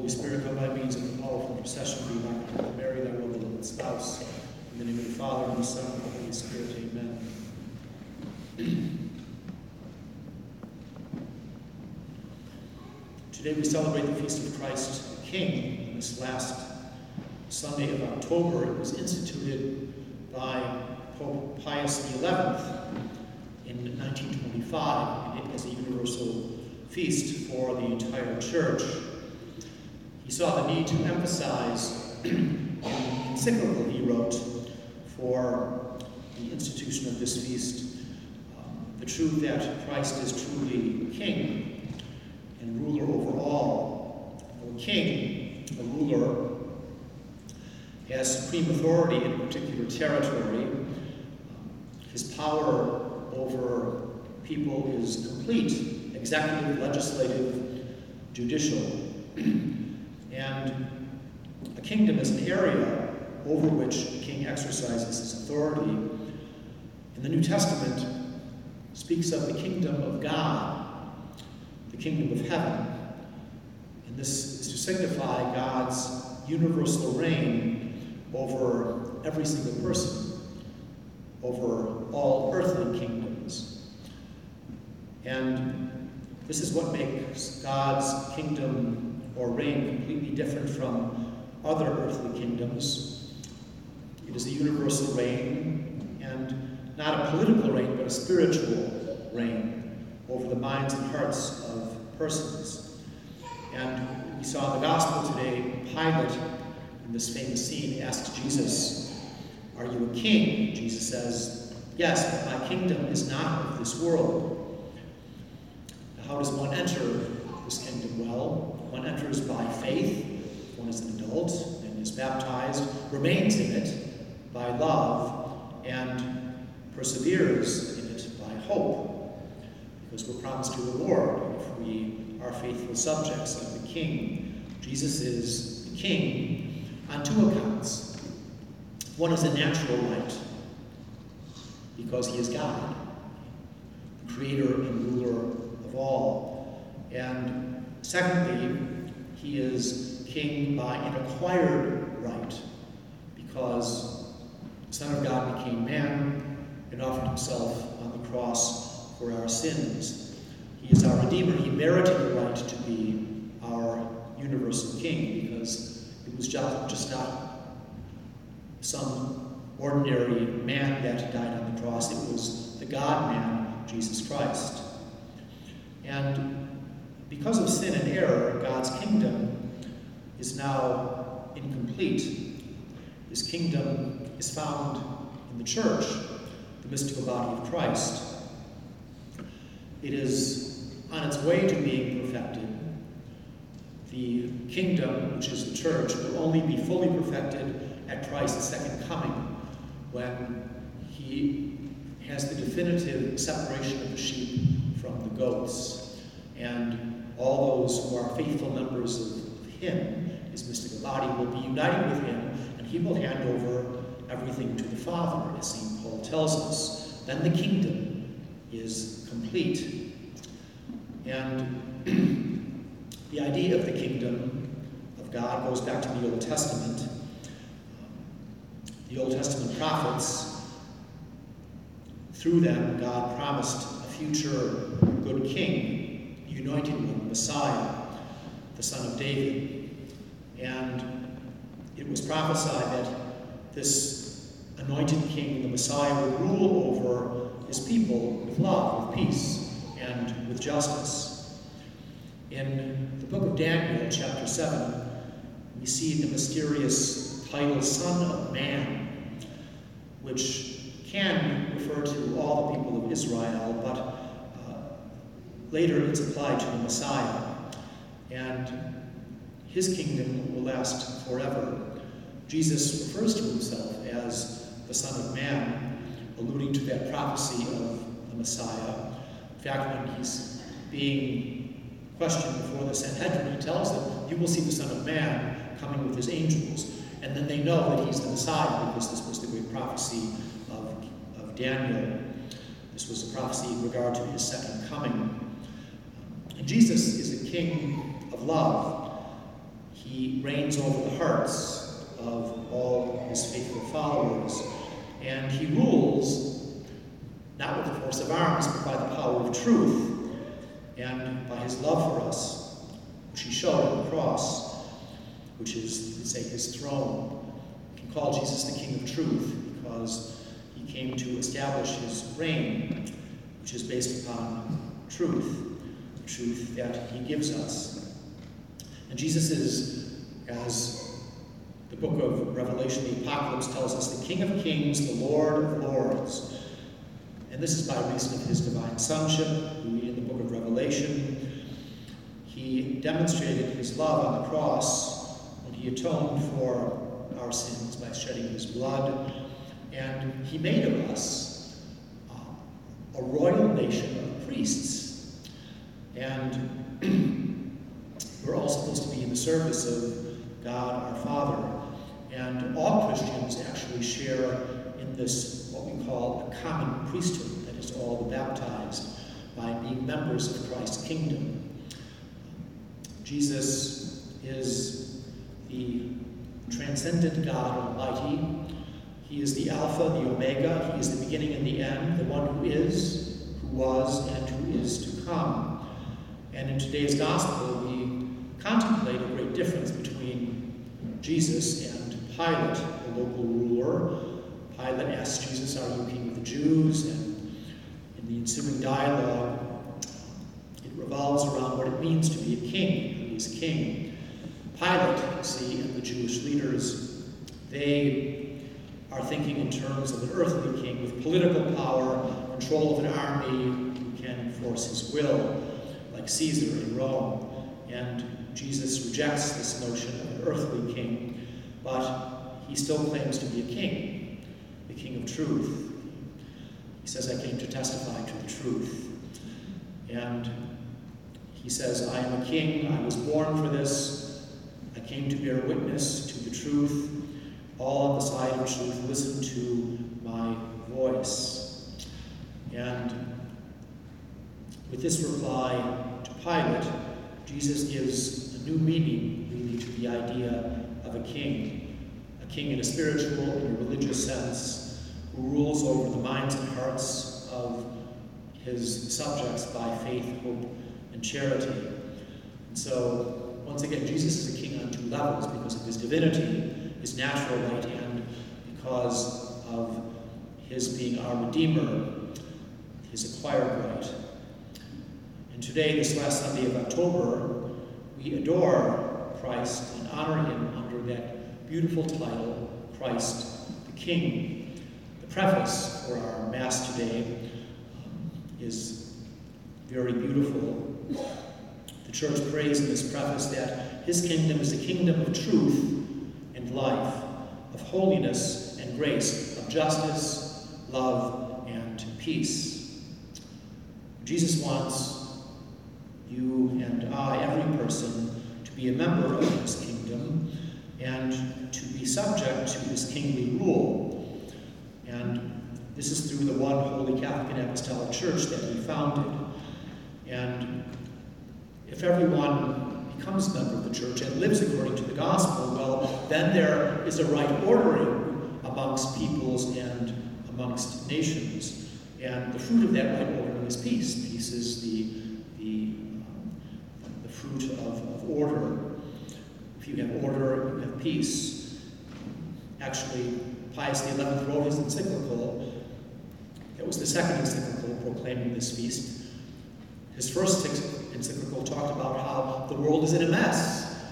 Holy Spirit, come by means of the powerful be like to Mary, thy well-beloved spouse. In the name of the Father, and the Son, and the Holy Spirit, amen. Today we celebrate the Feast of Christ the King. This last Sunday of October, it was instituted by Pope Pius XI in 1925 as a universal feast for the entire church. He saw the need to emphasize in encyclical he wrote for the institution of this feast um, the truth that Christ is truly King and ruler over all. A king, a ruler, has supreme authority in a particular territory. His power over people is complete executive, legislative, judicial. and a kingdom is an area over which a king exercises his authority. And the New Testament speaks of the kingdom of God, the kingdom of heaven. And this is to signify God's universal reign over every single person, over all earthly kingdoms. And this is what makes God's kingdom or reign completely different from other earthly kingdoms. It is a universal reign, and not a political reign, but a spiritual reign over the minds and hearts of persons. And we saw in the gospel today, Pilate, in this famous scene, asks Jesus, Are you a king? Jesus says, Yes, but my kingdom is not of this world. How does one enter this kingdom? Well, one enters by faith, one is an adult and is baptized, remains in it by love, and perseveres in it by hope, because we're promised a reward if we are faithful subjects of the King. Jesus is the King on two accounts. One is a natural right, because he is God, the creator and ruler of all. And secondly, he is king by an acquired right, because the Son of God became man and offered himself on the cross for our sins. He is our Redeemer. He merited the right to be our universal king because it was just, not some ordinary man that died on the cross, it was the God man, Jesus Christ. And because of sin and error, God's kingdom is now incomplete. His kingdom is found in the church, the mystical body of Christ. It is on its way to being perfected. The kingdom, which is the church, will only be fully perfected at Christ's second coming when he has the definitive separation of the sheep from the goats. And all those who are faithful members of him, his mystical body, will be united with him, and he will hand over everything to the Father, as St. Paul tells us. Then the kingdom is complete. And the idea of the kingdom of God goes back to the Old Testament. The Old Testament prophets, through them, God promised a future good king, anointed one, the Messiah, the son of David. And it was prophesied that this anointed king, the Messiah, would rule over his people with love, with peace, and with justice. In the book of Daniel, chapter 7, we see the mysterious title Son of Man, which can refer to all the people of Israel, but later it's applied to the Messiah. And his kingdom will last forever. Jesus refers to himself as the Son of Man, alluding to that prophecy of the Messiah. In fact, when he's being questioned before the Sanhedrin, he tells them, You will see the Son of Man coming with his angels. And then they know that he's the Messiah because this was the great prophecy of, of Daniel. This was a prophecy in regard to his second coming. And Jesus is a king of love. He reigns over the hearts of all his faithful followers. And he rules not with the force of arms, but by the power of truth and by his love for us, which he showed on the cross, which is, say, his throne. We can call Jesus the King of Truth because he came to establish his reign, which is based upon truth, truth that he gives us. And Jesus is, as the book of Revelation, the Apocalypse tells us, the King of Kings, the Lord of Lords. And this is by reason of his divine sonship. We read in the book of Revelation. He demonstrated his love on the cross when he atoned for our sins by shedding his blood. And he made of us uh, a royal nation of priests. And we're all supposed to be in the service of God our Father. And all Christians actually share in this, what we call a common priesthood, that is, all the baptized by being members of Christ's kingdom. Jesus is the transcendent God Almighty. He is the Alpha, the Omega. He is the beginning and the end, the one who is, who was, and who is to come. And in today's gospel, we contemplate a great difference between Jesus and Pilate, the local ruler. Pilate asks Jesus, Are you king of the Jews? And in the ensuing dialogue, it revolves around what it means to be a king, who is king. Pilate, you see, and the Jewish leaders, they are thinking in terms of an earthly king with political power, control of an army who can enforce his will, like Caesar in Rome. And Jesus rejects this notion of an earthly king, but he still claims to be a king, the king of truth. He says, I came to testify to the truth. And he says, I am a king, I was born for this, I came to bear witness to the truth. All on the side of truth, listen to my voice. And with this reply Jesus gives a new meaning, really, to the idea of a king. A king in a spiritual and a religious sense, who rules over the minds and hearts of his subjects by faith, hope, and charity. And so, once again, Jesus is a king on two levels because of his divinity, his natural right, and because of his being our Redeemer, his acquired right. Today, this last Sunday of October, we adore Christ and honor him under that beautiful title, Christ the King. The preface for our Mass today um, is very beautiful. The church prays in this preface that his kingdom is a kingdom of truth and life, of holiness and grace, of justice, love, and peace. Jesus wants you and I, every person, to be a member of his kingdom and to be subject to his kingly rule. And this is through the one holy Catholic and Apostolic Church that he founded. And if everyone becomes a member of the church and lives according to the gospel, well, then there is a right ordering amongst peoples and amongst nations. And the fruit of that right ordering is peace. Peace is the, um, the fruit of, of order. If you have order, you have peace. Actually, Pius XI wrote his encyclical. It was the second encyclical proclaiming this feast. His first encyclical talked about how the world is in a mess,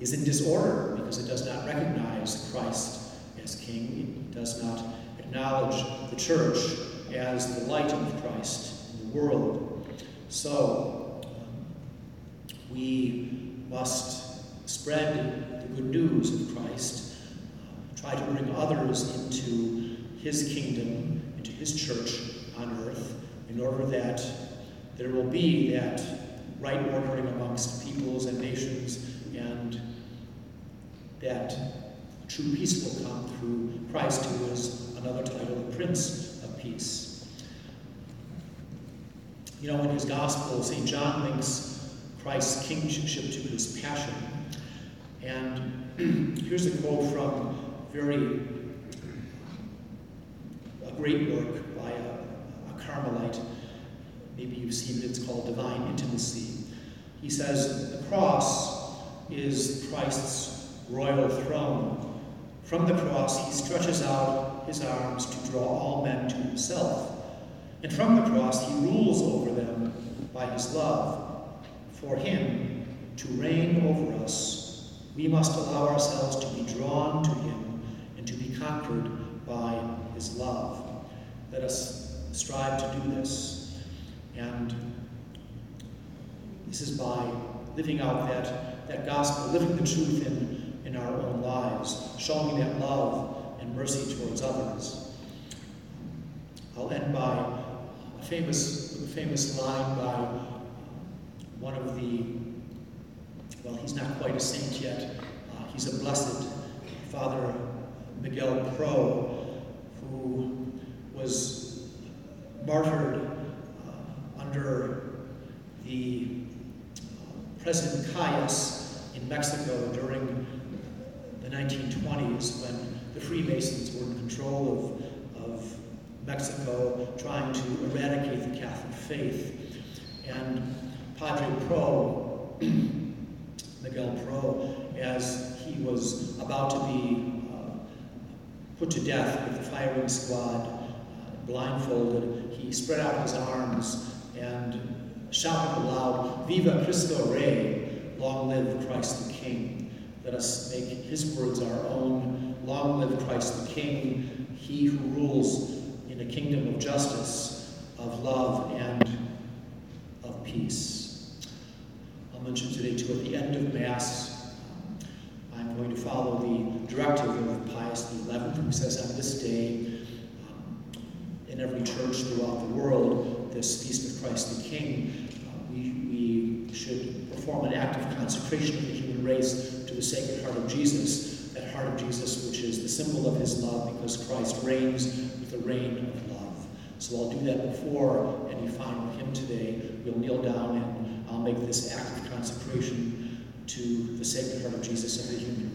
is in disorder, because it does not recognize Christ as king. It does not acknowledge the church as the light of Christ in the world. So, we must spread the good news of Christ, uh, try to bring others into his kingdom, into his church on earth, in order that there will be that right ordering amongst peoples and nations, and that true peace will come through Christ, who is another title, the Prince of Peace. You know, in his gospel, St. John links Christ's kingship to his passion. And here's a quote from very a great work by a, a Carmelite. Maybe you've seen it, it's called Divine Intimacy. He says, The cross is Christ's royal throne. From the cross, he stretches out his arms to draw all men to himself. And from the cross, he rules over them by his love. For him to reign over us, we must allow ourselves to be drawn to him and to be conquered by his love. Let us strive to do this. And this is by living out that, that gospel, living the truth in, in our own lives, showing that love and mercy towards others. I'll end by a famous, a famous line by one of the, well, he's not quite a saint yet. Uh, he's a blessed Father Miguel Pro, who was martyred uh, under the uh, President Calles in Mexico during the 1920s when the Freemasons were in control of, of Mexico, trying to eradicate the Catholic faith. And Padre Pro, Miguel Pro, as he was about to be uh, put to death with the firing squad, uh, blindfolded, he spread out his arms and shouted aloud, Viva Cristo Rey, long live Christ the King. Let us make his words our own. Long live Christ the King, he who rules in a kingdom of justice, of love, and of peace. Mention today, too, at the end of Mass, I'm going to follow the directive of Pius XI, who says on this day, um, in every church throughout the world, this Feast of Christ the King, uh, we, we should perform an act of consecration of the human race to the Sacred Heart of Jesus, that heart of Jesus which is the symbol of his love because Christ reigns with the reign of love. So I'll do that before any final hymn today. We'll kneel down and I'll make this act of consecration to the Sacred Heart of Jesus and the human